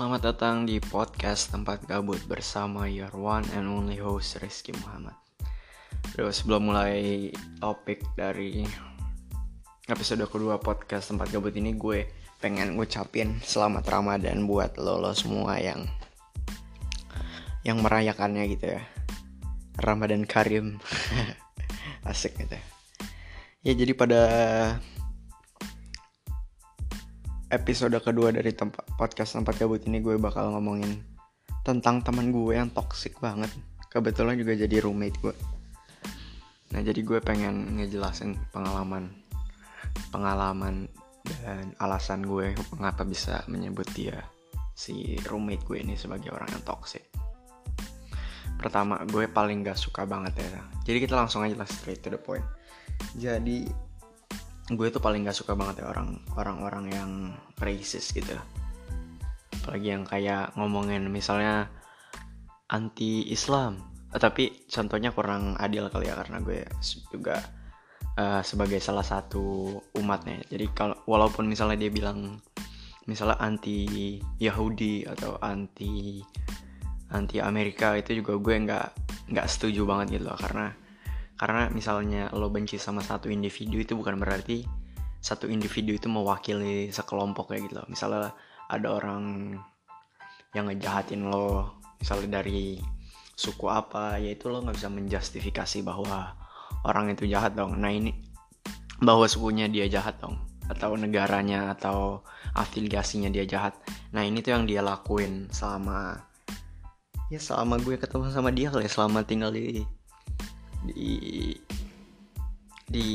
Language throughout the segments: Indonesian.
Selamat datang di podcast tempat gabut bersama your one and only host Rizky Muhammad. Aduh, sebelum mulai topik dari episode kedua podcast tempat gabut ini gue pengen ngucapin selamat Ramadan buat lo, lo semua yang yang merayakannya gitu ya. Ramadan Karim. Asik gitu. Ya jadi pada episode kedua dari tempat podcast tempat gabut ini gue bakal ngomongin tentang teman gue yang toxic banget. Kebetulan juga jadi roommate gue. Nah jadi gue pengen ngejelasin pengalaman pengalaman dan alasan gue mengapa bisa menyebut dia si roommate gue ini sebagai orang yang toxic. Pertama, gue paling gak suka banget ya. Jadi kita langsung aja lah straight to the point. Jadi gue tuh paling gak suka banget ya orang orang-orang yang racist gitu. Apalagi yang kayak ngomongin misalnya anti Islam eh, tapi contohnya kurang adil kali ya karena gue juga uh, sebagai salah satu umatnya. Jadi kalau walaupun misalnya dia bilang misalnya anti Yahudi atau anti anti Amerika itu juga gue nggak nggak setuju banget gitu loh. Karena karena misalnya lo benci sama satu individu itu bukan berarti satu individu itu mewakili sekelompok kayak gitu. Loh misalnya ada orang yang ngejahatin lo misalnya dari suku apa ya itu lo nggak bisa menjustifikasi bahwa orang itu jahat dong. Nah ini bahwa sukunya dia jahat dong atau negaranya atau afiliasinya dia jahat. Nah ini tuh yang dia lakuin selama ya selama gue ketemu sama dia kali ya, selama tinggal di di di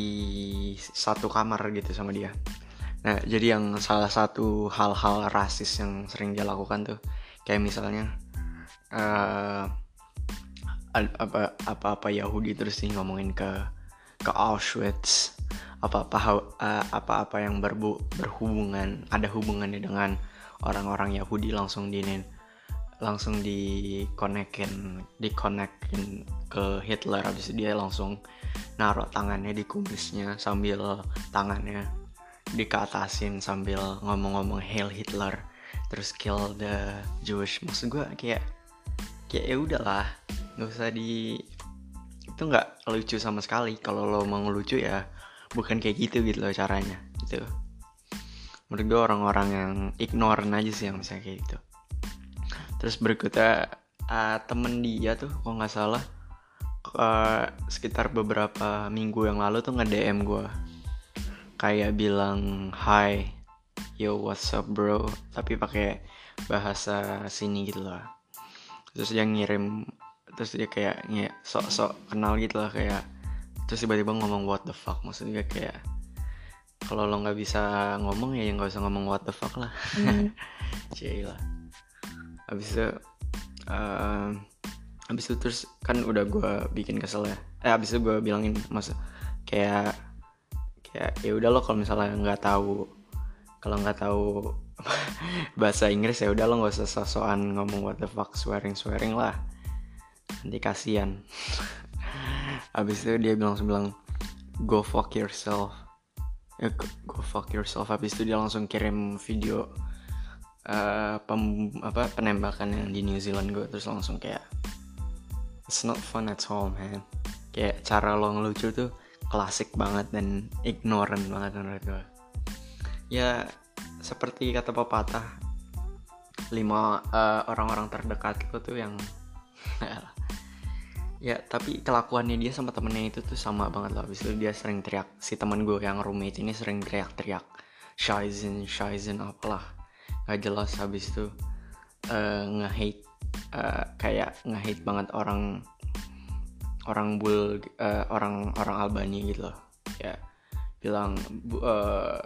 satu kamar gitu sama dia. Nah, jadi yang salah satu hal-hal rasis yang sering dia lakukan tuh kayak misalnya uh, apa apa apa Yahudi terus nih ngomongin ke ke Auschwitz apa apa uh, apa apa yang berbu, berhubungan ada hubungannya dengan orang-orang Yahudi langsung dinin langsung dikonekin dikonekin ke Hitler. Habis dia langsung naruh tangannya di kumisnya sambil tangannya dikatasin sambil ngomong-ngomong Hail Hitler terus kill the Jewish maksud gue kayak kayak ya udahlah nggak usah di itu nggak lucu sama sekali. Kalau lo mau lucu ya bukan kayak gitu gitu loh caranya gitu. Menurut gue orang-orang yang ignore aja sih yang misalnya kayak gitu terus berikutnya uh, temen dia tuh kok nggak salah uh, sekitar beberapa minggu yang lalu tuh nge DM gue kayak bilang hi yo what's up bro? Tapi pakai bahasa sini gitu lah. Terus dia ngirim terus dia kayak nge sok-sok kenal gitu lah kayak terus tiba-tiba ngomong what the fuck? Maksudnya kayak kalau lo nggak bisa ngomong ya nggak usah ngomong what the fuck? lah. Mm. lah habis itu uh, habis itu terus kan udah gue bikin kesel ya. Eh habis itu gue bilangin mas kayak kayak ya udah lo kalau misalnya nggak tahu kalau nggak tahu bahasa Inggris ya udah lo nggak usah sosokan ngomong what the fuck swearing swearing lah. Nanti kasihan. Habis itu dia bilang bilang go fuck yourself. Ya go fuck yourself. Habis itu dia langsung kirim video uh, pem, apa penembakan yang di New Zealand gue terus langsung kayak it's not fun at all man. Kayak cara lo ngelucu tuh klasik banget dan ignorant banget menurut gue ya seperti kata pepatah lima uh, orang-orang terdekat lo tuh yang ya tapi kelakuannya dia sama temennya itu tuh sama banget loh abis itu dia sering teriak si teman gue yang roommate ini sering teriak-teriak Shizen, Shizen apalah gak jelas habis itu uh, nge-hate uh, kayak nge-hate banget orang orang bul uh, orang orang Albania gitu loh. Ya bilang uh,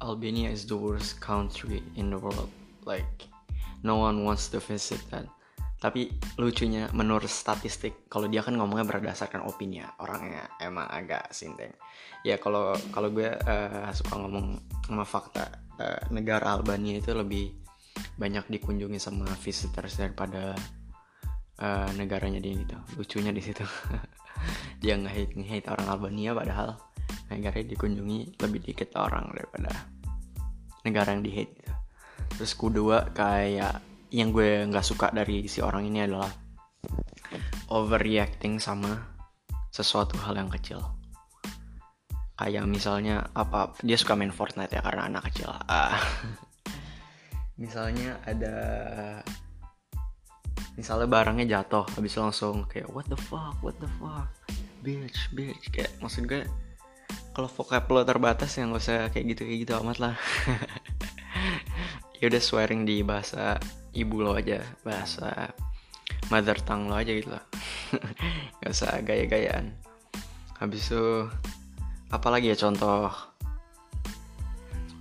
Albania is the worst country in the world. Like no one wants to visit that tapi lucunya menurut statistik kalau dia kan ngomongnya berdasarkan opini ya orangnya emang agak sinteng ya kalau kalau gue uh, suka ngomong sama fakta uh, negara Albania itu lebih banyak dikunjungi sama visitors daripada uh, negaranya dia gitu. Lucunya di situ. Dia nggak hate hate orang Albania padahal negaranya dikunjungi lebih dikit orang daripada negara yang di hate gitu. Terus kedua kayak yang gue nggak suka dari si orang ini adalah overreacting sama sesuatu hal yang kecil. Kayak misalnya apa dia suka main Fortnite ya karena anak kecil. Ah. misalnya ada misalnya barangnya jatuh habis langsung kayak what the fuck what the fuck bitch bitch. Kayak maksud gue kalau vocab lo terbatas ya nggak usah kayak gitu kayak gitu amat lah ya udah swearing di bahasa ibu lo aja bahasa mother tongue lo aja gitu lah. Nggak usah gaya-gayaan. Habis itu apalagi ya contoh?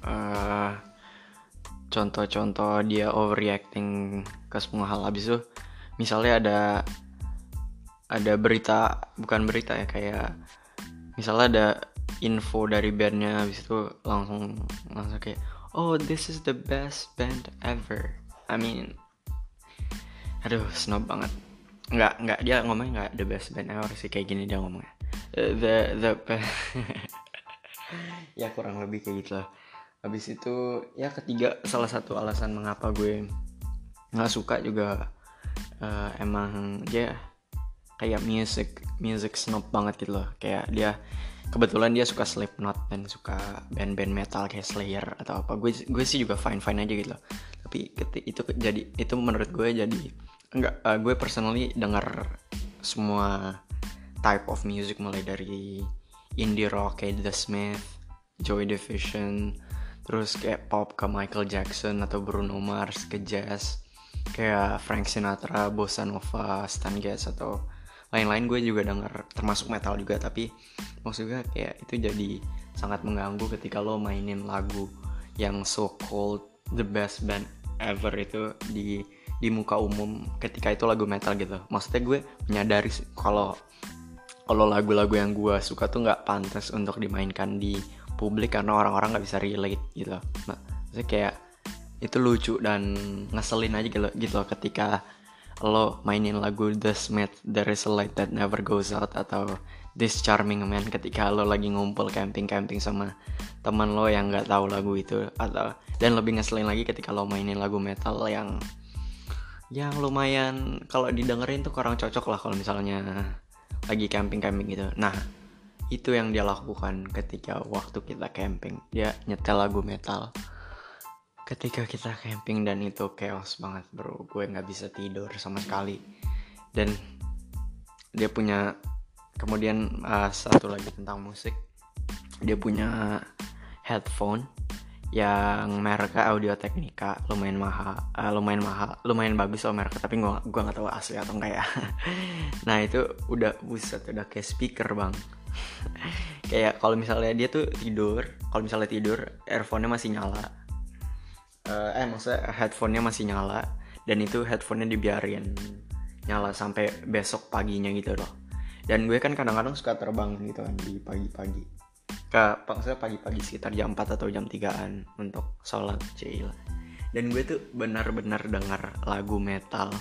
Uh, contoh-contoh dia overreacting ke semua hal. Habis itu misalnya ada ada berita bukan berita ya kayak misalnya ada info dari bandnya habis itu langsung langsung kayak oh this is the best band ever. I mean aduh snob banget. Nggak nggak dia ngomongnya nggak the best band ever sih kayak gini dia ngomongnya. Uh, the the ya kurang lebih kayak gitu lah. Habis itu ya ketiga salah satu alasan mengapa gue nggak suka juga uh, emang dia kayak music music snob banget gitu loh. Kayak dia kebetulan dia suka Slipknot dan suka band-band metal kayak Slayer atau apa. Gue gue sih juga fine fine aja gitu loh. Tapi itu jadi itu menurut gue jadi enggak uh, gue personally dengar semua type of music mulai dari indie rock kayak The Smith, Joy Division, terus kayak pop ke Michael Jackson atau Bruno Mars ke jazz kayak Frank Sinatra, Bossa Nova, Stan Getz atau lain-lain gue juga denger termasuk metal juga tapi maksudnya kayak itu jadi sangat mengganggu ketika lo mainin lagu yang so called the best band ever itu di di muka umum ketika itu lagu metal gitu. Maksudnya gue menyadari kalau kalau lagu-lagu yang gue suka tuh nggak pantas untuk dimainkan di publik karena orang-orang nggak bisa relate gitu. Nah, maksudnya kayak itu lucu dan ngeselin aja gitu, gitu ketika lo mainin lagu The Smith There is a light that never goes out atau This Charming Man ketika lo lagi ngumpul camping-camping sama teman lo yang nggak tahu lagu itu atau dan lebih ngeselin lagi ketika lo mainin lagu metal yang yang lumayan kalau didengerin tuh kurang cocok lah kalau misalnya lagi camping-camping gitu. Nah, itu yang dia lakukan ketika waktu kita camping. Dia nyetel lagu metal ketika kita camping dan itu chaos banget bro. Gue nggak bisa tidur sama sekali. Dan dia punya kemudian uh, satu lagi tentang musik. Dia punya headphone yang mereknya Audio Technica lumayan mahal uh, lumayan mahal lumayan bagus loh mereknya tapi gue gua nggak tahu asli atau enggak ya. Nah itu udah buset udah kayak speaker bang. Kayak kalau misalnya dia tuh tidur kalau misalnya tidur earphone-nya masih nyala uh, eh maksudnya headphonenya masih nyala dan itu headphonenya dibiarin nyala sampai besok paginya gitu loh. Dan gue kan kadang-kadang suka terbang gitu kan di pagi-pagi. Ke maksudnya pagi-pagi sekitar jam 4 atau jam 3an untuk sholat cil dan gue tuh benar-benar dengar lagu metal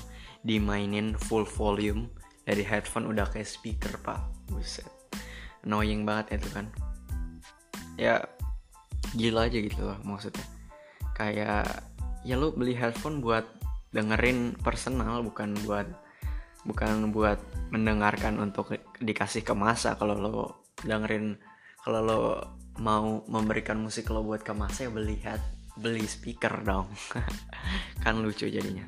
dimainin full volume dari headphone udah kayak speaker pak. Buset. Annoying banget itu kan. Ya gila aja gitu loh maksudnya kayak ya lu beli headphone buat dengerin personal bukan buat bukan buat mendengarkan untuk dikasih ke masa. Kalau lo dengerin kalau lo mau memberikan musik lo buat ke masa ya beli head beli speaker dong. Kan lucu jadinya.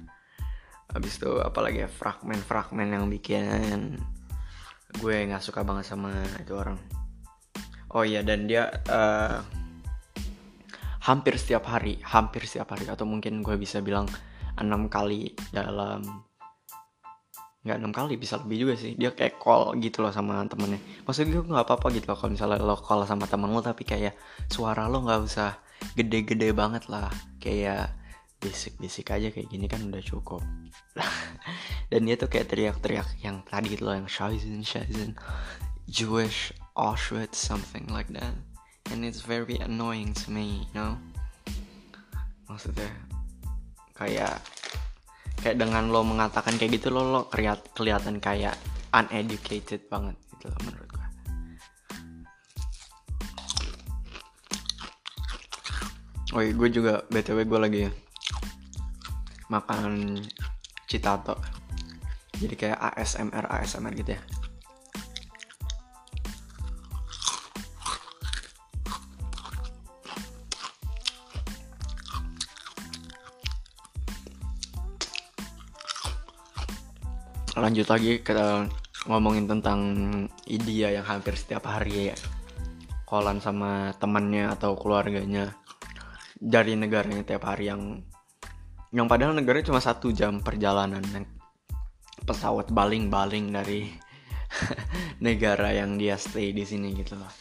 Habis itu apalagi ya fragmen-fragmen yang bikin gue nggak suka banget sama itu orang. Oh iya dan dia uh, hampir setiap hari hampir setiap hari. Atau mungkin gue bisa bilang enam kali dalam nggak enam kali bisa lebih juga sih. Dia kayak call gitu loh sama temennya. Maksudnya gue nggak apa-apa gitu loh kalau misalnya lo call sama temen lo tapi kayak suara lo nggak usah gede-gede banget lah. Kayak basic-basic aja kayak gini kan udah cukup. Dan dia tuh kayak teriak-teriak yang tadi gitu loh yang Scheißen Scheißen Jewish Auschwitz something like that and it's very annoying to me you know? Maksudnya kayak kayak dengan lo mengatakan kayak gitu lo lo keliat, kelihatan kayak uneducated banget gitu loh menurut gue oh iya gue juga btw gue lagi makan citato. Jadi kayak ASMR ASMR gitu ya lanjut lagi kita ngomongin tentang Idia yang hampir setiap hari ya. Kolan sama temannya atau keluarganya dari negaranya tiap hari yang yang padahal negaranya cuma satu jam perjalanan. Pesawat baling-baling dari negara yang dia stay di sini gitu loh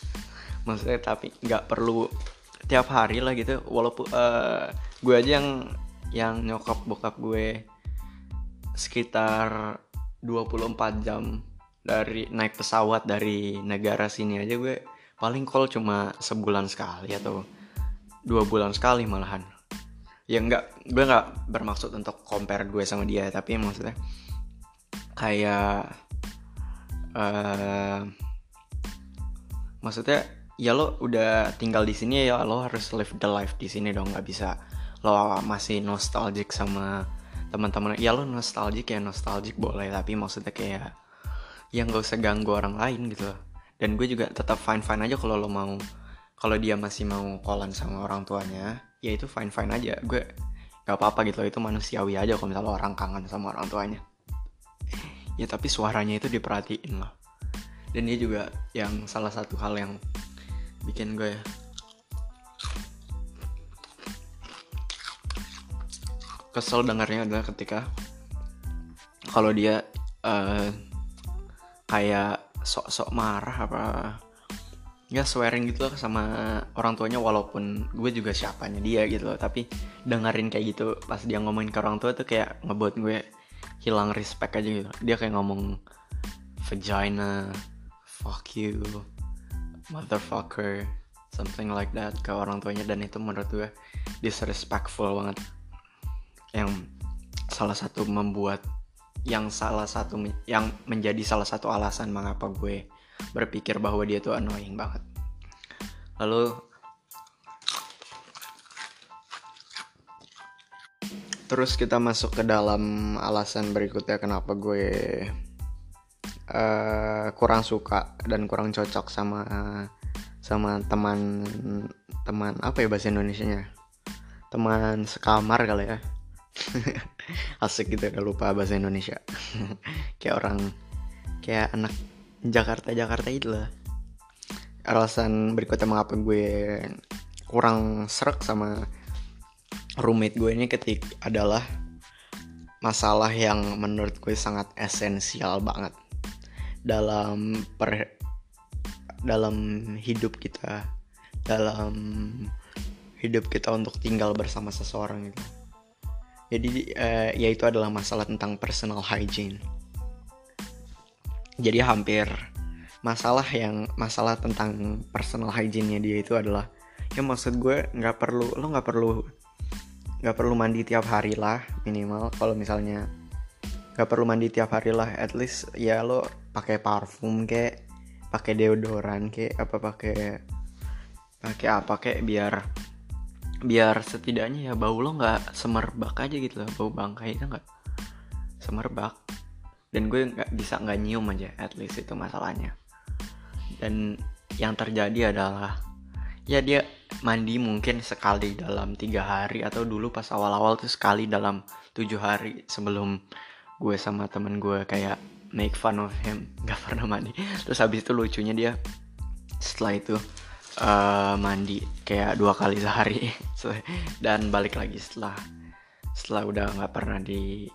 maksudnya tapi nggak perlu tiap hari lah gitu. Walaupun uh, gue aja yang yang nyokap bokap gue sekitar 24 jam dari naik pesawat dari negara sini aja gue paling call cuma sebulan sekali atau dua bulan sekali malahan. Ya nggak gue nggak bermaksud untuk compare gue sama dia tapi maksudnya kayak uh, maksudnya ya lo udah tinggal di sini ya lo harus live the life di sini dong nggak bisa lo masih nostalgic sama teman-teman ya lo nostalgic ya nostalgic boleh tapi maksudnya kayak yang gak usah ganggu orang lain gitu dan gue juga tetap fine fine aja kalau lo mau kalau dia masih mau kolan sama orang tuanya ya itu fine fine aja. Gue nggak apa apa gitu itu manusiawi aja kalau misalnya orang kangen sama orang tuanya. Ya tapi suaranya itu diperhatiin loh dan dia juga yang salah satu hal yang bikin gue kesel dengarnya adalah ketika kalau dia uh, kayak sok-sok marah apa ya swearing gitu loh sama orang tuanya walaupun gue juga siapanya dia gitu loh. Tapi dengerin kayak gitu pas dia ngomongin ke orang tua tuh kayak ngebuat gue hilang respect aja gitu. Dia kayak ngomong vagina fuck you motherfucker something like that ke orang tuanya. Dan itu menurut gue disrespectful banget yang salah satu membuat yang salah satu yang menjadi salah satu alasan mengapa gue berpikir bahwa dia tuh annoying banget lalu Terus kita masuk ke dalam alasan berikutnya kenapa gue uh, kurang suka dan kurang cocok sama sama teman teman apa ya bahasa Indonesia-nya? Teman sekamar kali ya. Asik gitu udah lupa bahasa Indonesia. kayak orang kayak anak Jakarta Jakarta itu lah. Alasan berikutnya mengapa gue kurang serak sama roommate gue ini ketik adalah masalah yang menurut gue sangat esensial banget dalam per dalam hidup kita dalam hidup kita untuk tinggal bersama seseorang itu jadi eh, yaitu adalah masalah tentang personal hygiene. Jadi hampir masalah yang masalah tentang personal hygiene-nya dia itu adalah ya maksud gue nggak perlu lo nggak perlu nggak perlu mandi tiap hari lah minimal. Kalau misalnya nggak perlu mandi tiap hari lah at least ya lo pakai parfum kayak pakai deodoran kayak apa pakai pakai apa kayak biar biar setidaknya ya bau lo nggak semerbak aja gitu loh. Bau bangkai itu nggak? Semerbak. Dan gue nggak bisa nggak nyium aja at least itu masalahnya. Dan yang terjadi adalah ya dia mandi mungkin sekali dalam tiga hari atau dulu pas awal-awal tuh sekali dalam tujuh hari sebelum gue sama temen gue kayak make fun of him. Nggak pernah mandi. Terus habis itu lucunya dia setelah itu uh, mandi kayak dua kali sehari. Dan balik lagi setelah setelah udah nggak pernah di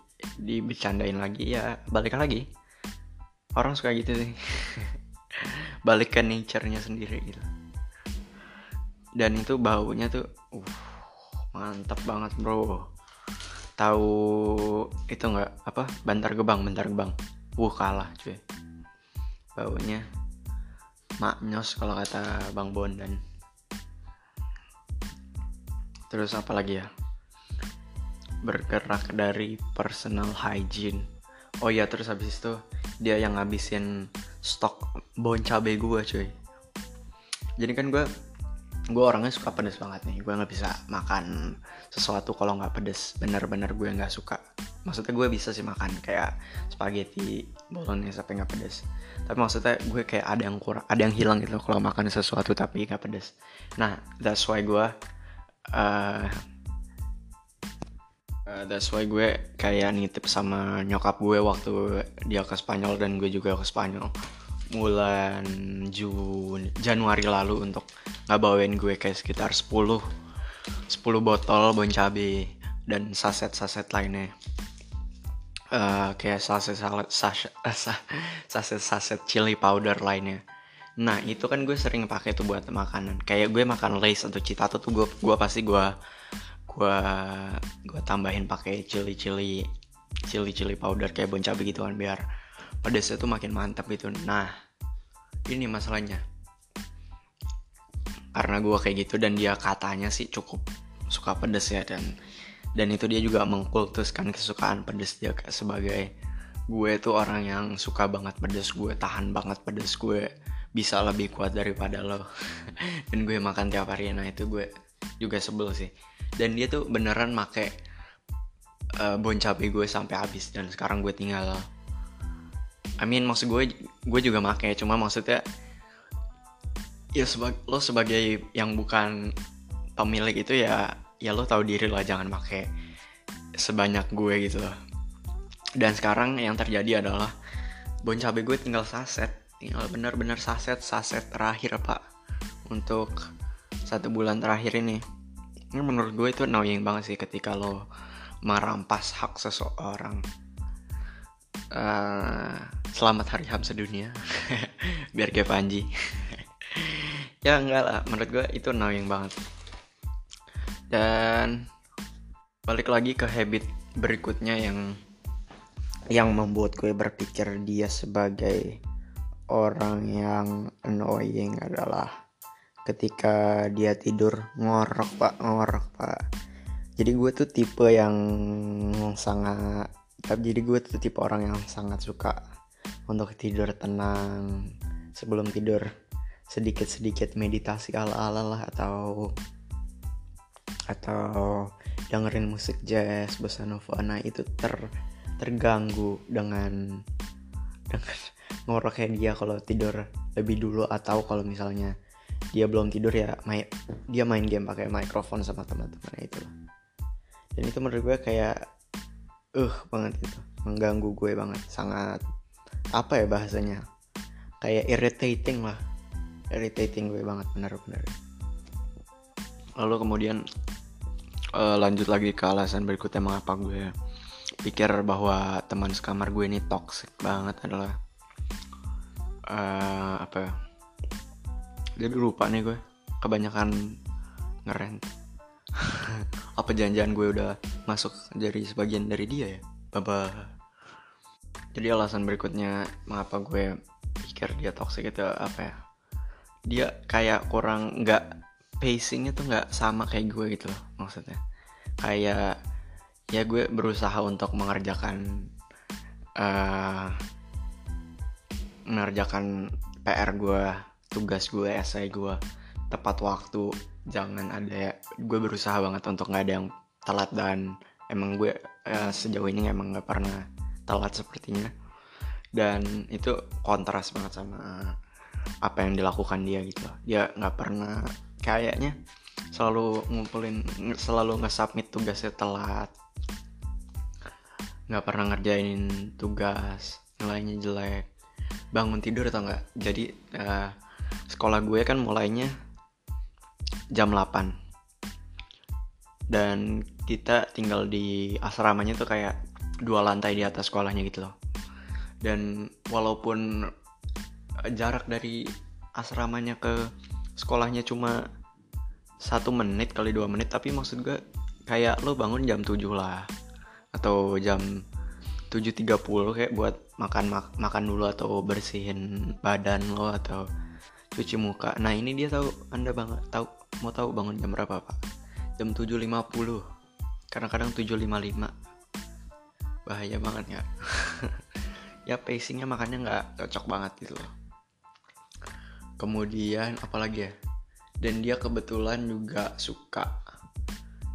lagi ya balik lagi. Orang suka gitu sih. Balik ke nature-nya sendiri gitu. Dan itu baunya tuh uh mantap banget bro. Tahu itu nggak? Apa? Bantar gebang bantar gebang. Uh kalah cuy. Baunya maknyos kalau kata bang bondan. Terus apa lagi ya? Bergerak dari personal hygiene. Oh iya terus habis itu dia yang ngabisin stok bon cabe gue cuy. Jadi kan gue gue orangnya suka pedes banget nih. Gue nggak bisa makan sesuatu kalau nggak pedes. Bener-bener gue nggak suka maksudnya gue bisa sih makan kayak spaghetti bolognese tapi nggak pedes. Tapi maksudnya gue kayak ada yang kurang ada yang hilang gitu kalau makan sesuatu tapi nggak pedes. Nah that's why gue uh, uh, that's why gue kayak nitip sama nyokap gue waktu dia ke Spanyol dan gue juga ke Spanyol. Bulan Jun Januari lalu untuk ngabawain gue kayak sekitar 10 10 botol bon cabe dan saset-saset lainnya uh, kayak saset saset saset saset chili powder lainnya. Nah itu kan gue sering pakai tuh buat makanan. Kayak gue makan lace atau citato tuh gue gue pasti gue gue gue tambahin pakai chili chili chili chili powder kayak bon cabe gitu kan biar pedasnya tuh makin mantap gitu. Nah ini masalahnya. Karena gue kayak gitu dan dia katanya sih cukup suka pedes ya dan dan itu dia juga mengkultuskan kesukaan pedes dia sebagai gue tuh orang yang suka banget pedes gue tahan banget pedes gue bisa lebih kuat daripada lo. Dan gue makan tiap hari nah itu gue juga sebel sih. Dan dia tuh beneran make uh, bon cabe gue sampai habis dan sekarang gue tinggal. I mean maksud gue gue juga make cuma maksudnya ya seba lo sebagai yang bukan pemilik itu ya ya lo tahu diri lah jangan make sebanyak gue gitu loh dan sekarang yang terjadi adalah bon cabe gue tinggal saset tinggal bener-bener saset saset terakhir pak. Untuk satu bulan terakhir ini. Ini menurut gue itu annoying banget sih ketika lo merampas hak seseorang. Uh, selamat hari HAM sedunia. Biar kayak Panji. Ya enggak lah menurut gue itu annoying banget dan balik lagi ke habit berikutnya yang yang membuat gue berpikir dia sebagai orang yang annoying adalah ketika dia tidur ngorok pak ngorok pak. Jadi gue tuh tipe yang sangat jadi gue tuh tipe orang yang sangat suka untuk tidur tenang sebelum tidur sedikit-sedikit meditasi ala-ala lah atau atau dengerin musik jazz bossa nova nah itu ter terganggu dengan dengan ngoroknya dia kalau tidur lebih dulu atau kalau misalnya dia belum tidur ya main dia main game pakai mikrofon sama teman-temannya itu. Dan itu menurut gue kayak uh banget itu. Mengganggu gue banget sangat apa ya bahasanya kayak irritating lah. Irritating gue banget benar-benar lalu kemudian uh, lanjut lagi ke alasan berikutnya mengapa gue pikir bahwa teman sekamar gue ini toxic banget adalah uh, apa ya jadi lupa nih gue kebanyakan ngerent apa janjian gue udah masuk jadi sebagian dari dia ya? Baba. Jadi alasan berikutnya mengapa gue pikir dia toxic itu apa ya? Dia kayak kurang nggak pacingnya tuh nggak sama kayak gue gitu loh maksudnya. Kayak ya gue berusaha untuk mengerjakan uh, mengerjakan PR gue tugas gue essay gue tepat waktu jangan ada gue berusaha banget untuk nggak ada yang telat dan emang gue uh, sejauh ini emang nggak pernah telat sepertinya. Dan itu kontras banget sama apa yang dilakukan dia gitu. Dia nggak pernah kayaknya selalu ngumpulin selalu nge-submit tugasnya telat. Nggak pernah ngerjain tugas nilainya jelek. Bangun tidur atau enggak jadi uh, sekolah gue kan mulainya jam 8 dan kita tinggal di asramanya tuh kayak dua lantai di atas sekolahnya gitu loh. Dan walaupun jarak dari asramanya ke sekolahnya cuma satu menit kali dua menit tapi maksud gue kayak lo bangun jam 7 lah atau jam 7.30 kayak buat makan mak makan dulu atau bersihin badan lo atau cuci muka. Nah ini dia tahu anda banget tahu mau tahu bangun jam berapa pak? Jam 7.50 kadang-kadang 7.55 bahaya banget ya. Ya pacingnya makanya nggak cocok banget gitu loh kemudian apalagi ya? Dan dia kebetulan juga suka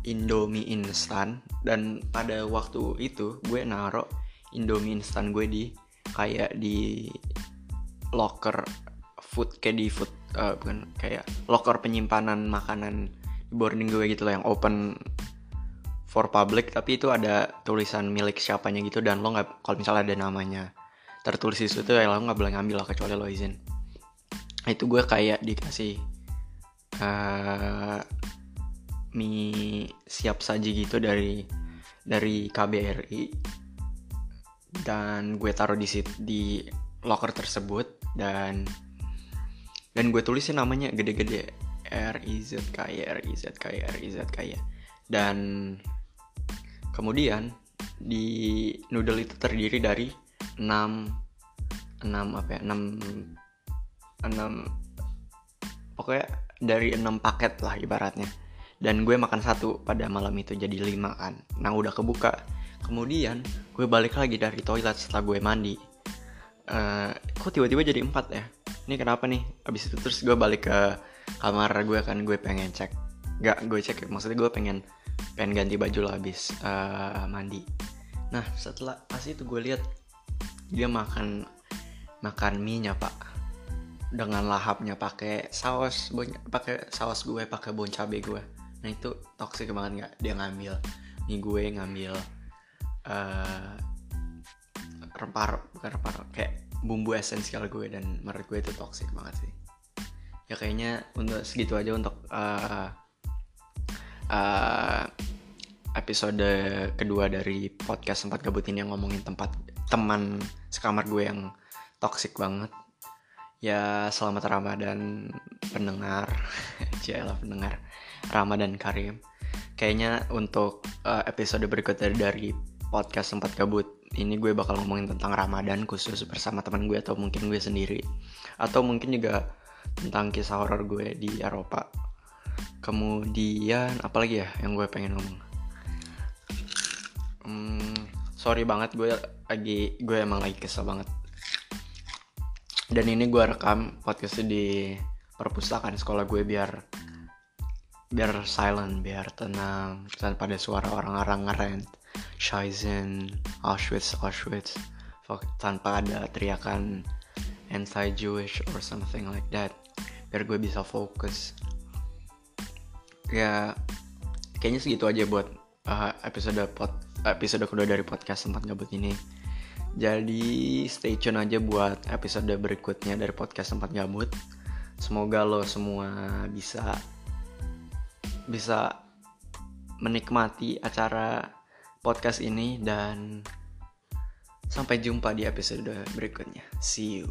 Indomie instan. Dan pada waktu itu gue naro Indomie instan gue di kayak di locker food kayak di food uh, bukan kayak locker penyimpanan makanan di boarding gue gitu loh yang open for public. Tapi itu ada tulisan milik siapanya gitu dan lo nggak kalau misalnya ada namanya tertulis di situ ya lo nggak boleh ngambil lah kecuali lo izin itu gue kayak dikasih uh, mie siap saji gitu dari dari KBRI dan gue taruh di sit di locker tersebut dan dan gue tulisin namanya gede-gede R I Z K Y R I Z K Y R I Z K Y dan kemudian di noodle itu terdiri dari 6 6 apa ya 6 6 pokoknya dari 6 paket lah ibaratnya. Dan gue makan satu pada malam itu jadi lima kan. Nah udah kebuka. Kemudian gue balik lagi dari toilet setelah gue mandi. Uh, kok tiba-tiba jadi empat ya? Ini kenapa nih? Abis itu terus gue balik ke kamar gue kan gue pengen cek. Gak gue cek maksudnya gue pengen pengen ganti baju lah abis uh, mandi. Nah setelah pas itu gue lihat dia makan makan mie nya pak dengan lahapnya pakai saus pakai saus gue pakai bon cabe gue. Nah itu toxic banget nggak? Dia ngambil nih gue ngambil uh, rempah bukan rempah kayak bumbu esensial gue dan menurut gue itu toxic banget sih. Ya kayaknya untuk segitu aja untuk uh, uh, episode kedua dari podcast sempat gabut ini yang ngomongin tempat teman sekamar gue yang toxic banget ya selamat Ramadan pendengar. Ciela pendengar. Ramadan Karim. Kayaknya untuk uh, episode berikutnya dari podcast sempat kabut ini gue bakal ngomongin tentang Ramadan khusus bersama teman gue atau mungkin gue sendiri. Atau mungkin juga tentang kisah horor gue di Eropa. Kemudian apalagi ya yang gue pengen ngomong? Hmm, sorry banget gue lagi gue emang lagi kesel banget dan ini gue rekam podcastnya di perpustakaan sekolah gue biar biar silent biar tenang. Tanpa ada suara orang-orang ngerent Scheißen Auschwitz Auschwitz. Tanpa ada teriakan anti-Jewish or something like that. Biar gue bisa fokus. Ya kayaknya segitu aja buat uh, episode pod episode kedua dari podcast sempat gabut ini jadi stay tune aja buat episode berikutnya dari podcast tempat gabut. Semoga lo semua bisa bisa menikmati acara podcast ini dan sampai jumpa di episode berikutnya. See you.